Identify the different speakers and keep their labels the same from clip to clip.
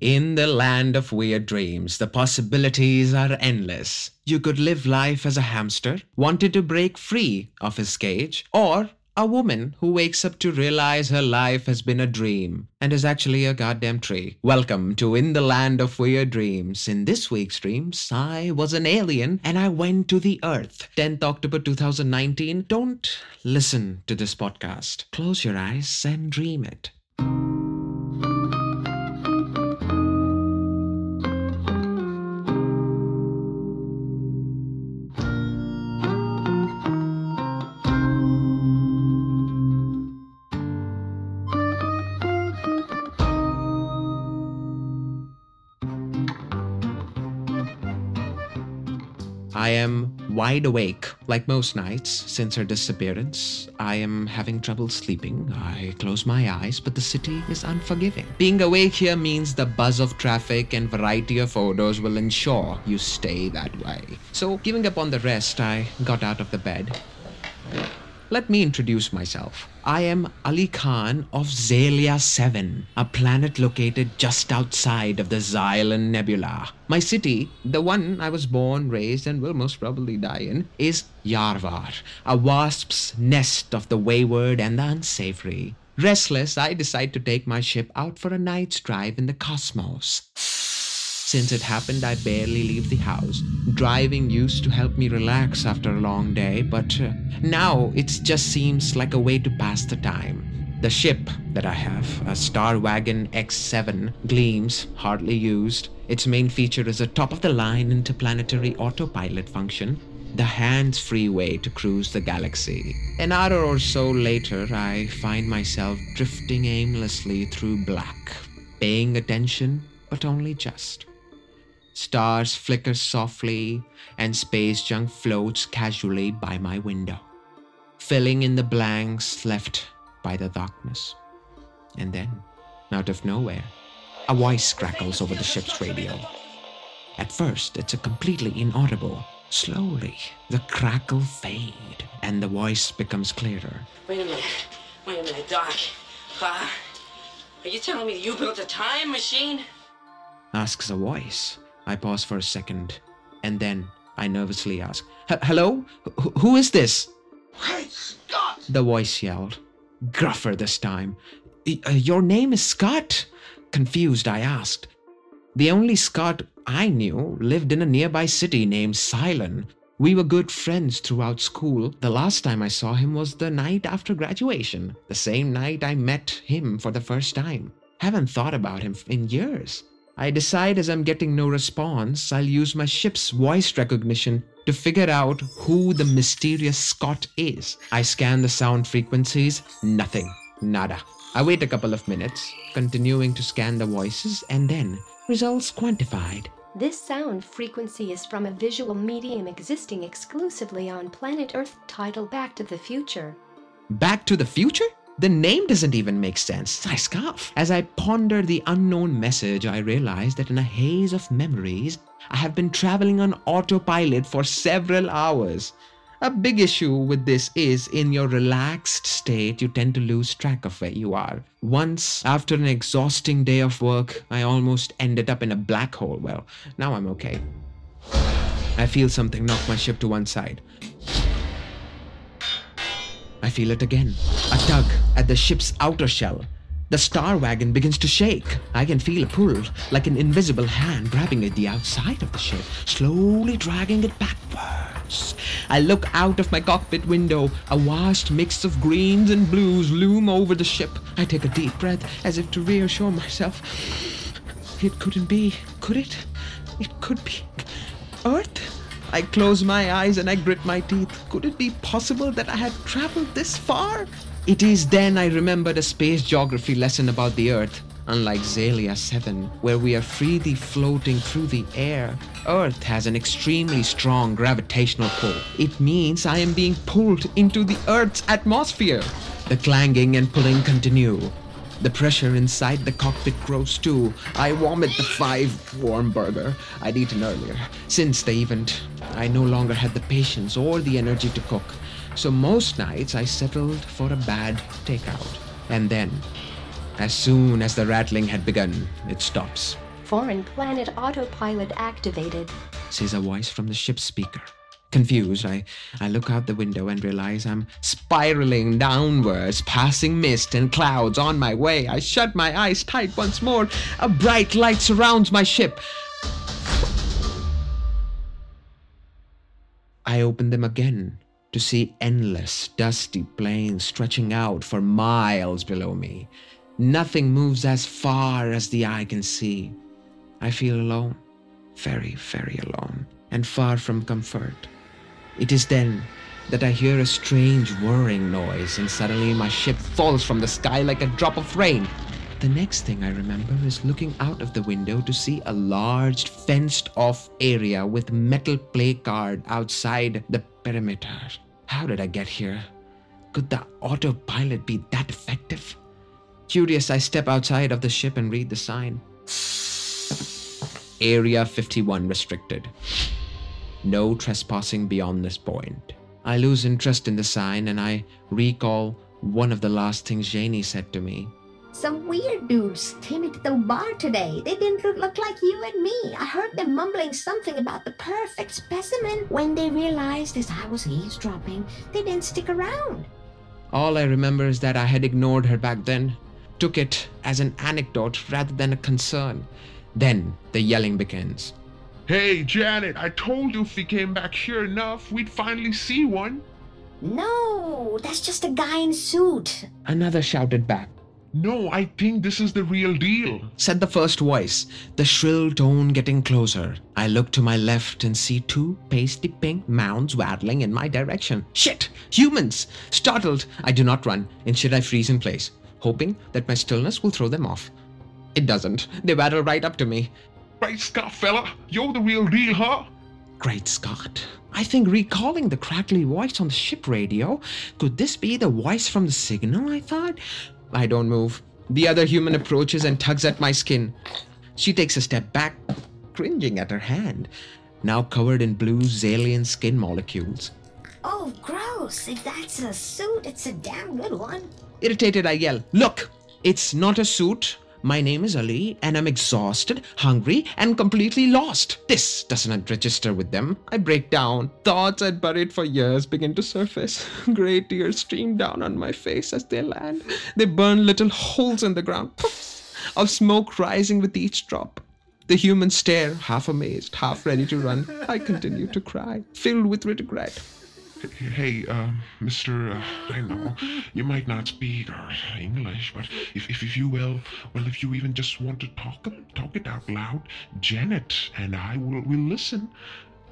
Speaker 1: In the land of weird dreams, the possibilities are endless. You could live life as a hamster, wanted to break free of his cage, or a woman who wakes up to realize her life has been a dream and is actually a goddamn tree. Welcome to In the Land of Weird Dreams. In this week's dreams, I was an alien and I went to the Earth. 10th October 2019. Don't listen to this podcast. Close your eyes and dream it. I am wide awake, like most nights since her disappearance. I am having trouble sleeping. I close my eyes, but the city is unforgiving. Being awake here means the buzz of traffic and variety of odors will ensure you stay that way. So, giving up on the rest, I got out of the bed. Let me introduce myself. I am Ali Khan of Zalia 7, a planet located just outside of the Xylon Nebula. My city, the one I was born, raised, and will most probably die in, is Yarvar, a wasp's nest of the wayward and the unsavory. Restless, I decide to take my ship out for a night's drive in the cosmos. Since it happened, I barely leave the house. Driving used to help me relax after a long day, but uh, now it just seems like a way to pass the time. The ship that I have, a Star Wagon X7, gleams, hardly used. Its main feature is a top of the line interplanetary autopilot function, the hands free way to cruise the galaxy. An hour or so later, I find myself drifting aimlessly through black, paying attention, but only just. Stars flicker softly, and space junk floats casually by my window, filling in the blanks left by the darkness. And then, out of nowhere, a voice crackles over the ship's radio. At first, it's a completely inaudible. Slowly, the crackle fade, and the voice becomes clearer.
Speaker 2: Wait a minute. Wait a minute, Doc. Uh, are you telling me you built a time machine?
Speaker 1: Asks a voice. I pause for a second, and then I nervously ask, Hello? Wh- who is this?
Speaker 3: Great Scott!
Speaker 1: The voice yelled, gruffer this time. Uh, Your name is Scott? Confused, I asked. The only Scott I knew lived in a nearby city named Cylon. We were good friends throughout school. The last time I saw him was the night after graduation, the same night I met him for the first time. Haven't thought about him in years. I decide as I'm getting no response, I'll use my ship's voice recognition to figure out who the mysterious Scott is. I scan the sound frequencies, nothing, nada. I wait a couple of minutes, continuing to scan the voices, and then results quantified.
Speaker 4: This sound frequency is from a visual medium existing exclusively on planet Earth titled Back to the Future.
Speaker 1: Back to the future? The name doesn't even make sense. I scoff. As I ponder the unknown message, I realize that in a haze of memories, I have been traveling on autopilot for several hours. A big issue with this is in your relaxed state, you tend to lose track of where you are. Once, after an exhausting day of work, I almost ended up in a black hole. Well, now I'm okay. I feel something knock my ship to one side. I feel it again. Tug at the ship's outer shell. The star wagon begins to shake. I can feel a pull, like an invisible hand grabbing at the outside of the ship, slowly dragging it backwards. I look out of my cockpit window. A vast mix of greens and blues loom over the ship. I take a deep breath as if to reassure myself. It couldn't be, could it? It could be. Earth? I close my eyes and I grit my teeth. Could it be possible that I had traveled this far? It is then I remembered a space geography lesson about the Earth. Unlike Zalia 7, where we are freely floating through the air, Earth has an extremely strong gravitational pull. It means I am being pulled into the Earth's atmosphere. The clanging and pulling continue. The pressure inside the cockpit grows too. I vomit the five warm burger I'd eaten earlier. Since the event, I no longer had the patience or the energy to cook. So most nights I settled for a bad takeout. And then, as soon as the rattling had begun, it stops.
Speaker 4: Foreign planet autopilot activated.
Speaker 1: says a voice from the ship's speaker. Confused, I, I look out the window and realize I'm spiraling downwards, passing mist and clouds on my way. I shut my eyes tight once more. A bright light surrounds my ship. I open them again to see endless, dusty plains stretching out for miles below me. Nothing moves as far as the eye can see. I feel alone, very, very alone, and far from comfort. It is then that I hear a strange whirring noise, and suddenly my ship falls from the sky like a drop of rain. The next thing I remember is looking out of the window to see a large fenced off area with metal placard outside the perimeter. How did I get here? Could the autopilot be that effective? Curious, I step outside of the ship and read the sign. Area 51 restricted. No trespassing beyond this point. I lose interest in the sign and I recall one of the last things Janie said to me.
Speaker 5: Some weird dudes came into the bar today. They didn't look, look like you and me. I heard them mumbling something about the perfect specimen. When they realized as I was eavesdropping, they didn't stick around.
Speaker 1: All I remember is that I had ignored her back then, took it as an anecdote rather than a concern. Then the yelling begins.
Speaker 6: Hey, Janet, I told you if we came back here enough, we'd finally see one.
Speaker 5: No, that's just a guy in suit.
Speaker 1: Another shouted back.
Speaker 6: No, I think this is the real deal.
Speaker 1: said the first voice, the shrill tone getting closer. I look to my left and see two pasty pink mounds waddling in my direction. Shit! Humans! Startled, I do not run. Instead, I freeze in place, hoping that my stillness will throw them off. It doesn't. They waddle right up to me.
Speaker 6: Great Scott, fella? You're the real deal, huh?
Speaker 1: Great Scott. I think recalling the crackly voice on the ship radio. Could this be the voice from the signal? I thought. I don't move. The other human approaches and tugs at my skin. She takes a step back, cringing at her hand, now covered in blue Zalian skin molecules.
Speaker 5: Oh, gross. If that's a suit, it's a damn good one.
Speaker 1: Irritated, I yell, Look! It's not a suit. My name is Ali, and I'm exhausted, hungry, and completely lost. This does not register with them. I break down. Thoughts I'd buried for years begin to surface. Great tears stream down on my face as they land. They burn little holes in the ground, puffs of smoke rising with each drop. The humans stare, half amazed, half ready to run. I continue to cry, filled with regret.
Speaker 6: Hey, uh, Mr. Uh, I know you might not speak English, but if, if, if you will, well, if you even just want to talk talk it out loud, Janet and I will will listen.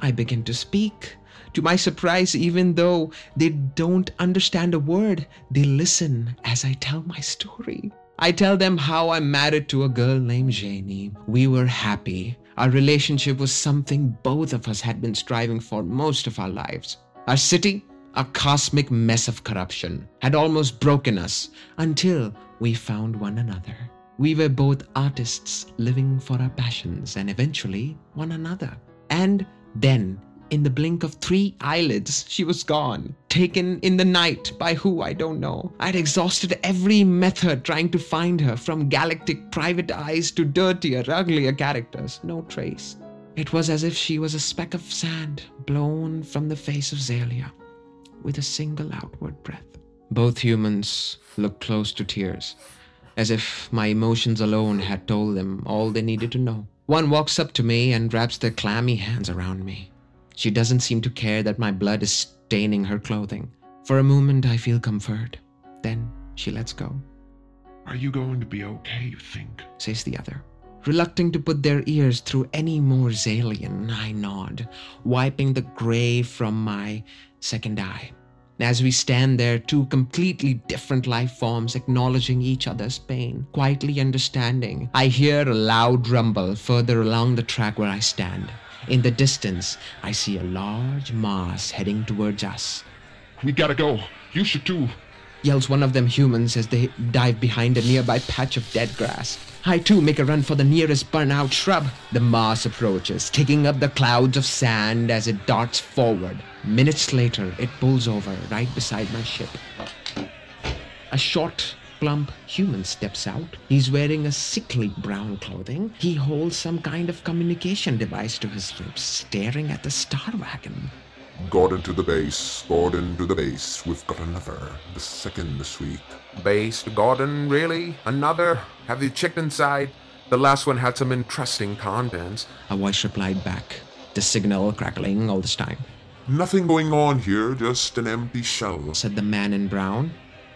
Speaker 1: I begin to speak. To my surprise, even though they don't understand a word, they listen as I tell my story. I tell them how I'm married to a girl named Janie. We were happy. Our relationship was something both of us had been striving for most of our lives. Our city, a cosmic mess of corruption, had almost broken us until we found one another. We were both artists living for our passions and eventually one another. And then, in the blink of three eyelids, she was gone, taken in the night by who I don't know. I'd exhausted every method trying to find her, from galactic private eyes to dirtier, uglier characters. No trace. It was as if she was a speck of sand blown from the face of Zalia with a single outward breath. Both humans looked close to tears, as if my emotions alone had told them all they needed to know. One walks up to me and wraps their clammy hands around me. She doesn't seem to care that my blood is staining her clothing. For a moment, I feel comfort. Then she lets go,
Speaker 6: Are you going to be okay, you think?
Speaker 1: says the other. Reluctant to put their ears through any more Zalian, I nod, wiping the gray from my second eye. As we stand there, two completely different life forms acknowledging each other's pain, quietly understanding, I hear a loud rumble further along the track where I stand. In the distance, I see a large mass heading towards us.
Speaker 6: We gotta go. You should too.
Speaker 1: Yells one of them humans as they dive behind a nearby patch of dead grass. I too make a run for the nearest burnout shrub. The mass approaches, kicking up the clouds of sand as it darts forward. Minutes later, it pulls over right beside my ship. A short, plump human steps out. He's wearing a sickly brown clothing. He holds some kind of communication device to his lips, staring at the Star Wagon.
Speaker 7: Gordon to the base, Gordon to the base. We've got another, the second suite.
Speaker 8: Base, Gordon, really? Another? Have you checked inside? The last one had some interesting contents.
Speaker 1: A voice replied back, the signal crackling all this time.
Speaker 7: Nothing going on here, just an empty shell.
Speaker 1: said the man in brown.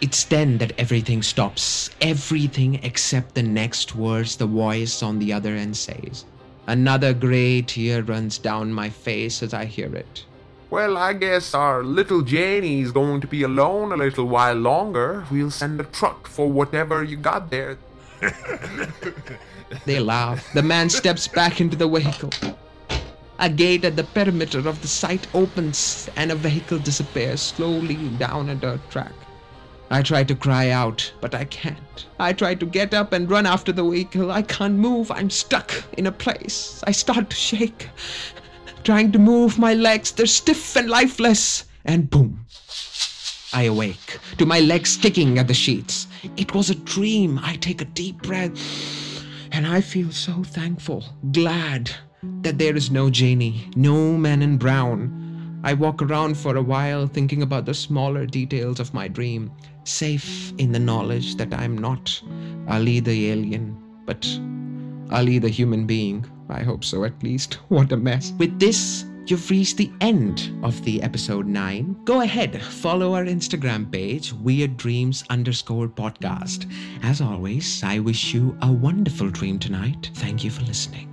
Speaker 1: It's then that everything stops. Everything except the next words the voice on the other end says. Another gray tear runs down my face as I hear it.
Speaker 8: Well, I guess our little Janie's going to be alone a little while longer. We'll send a truck for whatever you got there.
Speaker 1: They laugh. The man steps back into the vehicle. A gate at the perimeter of the site opens and a vehicle disappears slowly down a dirt track. I try to cry out, but I can't. I try to get up and run after the vehicle. I can't move. I'm stuck in a place. I start to shake. Trying to move my legs, they're stiff and lifeless. And boom. I awake to my legs kicking at the sheets. It was a dream. I take a deep breath and I feel so thankful, glad that there is no Janie, no man in brown. I walk around for a while thinking about the smaller details of my dream, safe in the knowledge that I'm not Ali the alien, but Ali the human being. I hope so at least. What a mess. With this, You've reached the end of the episode 9. Go ahead, follow our Instagram page, Weird Dreams underscore podcast. As always, I wish you a wonderful dream tonight. Thank you for listening.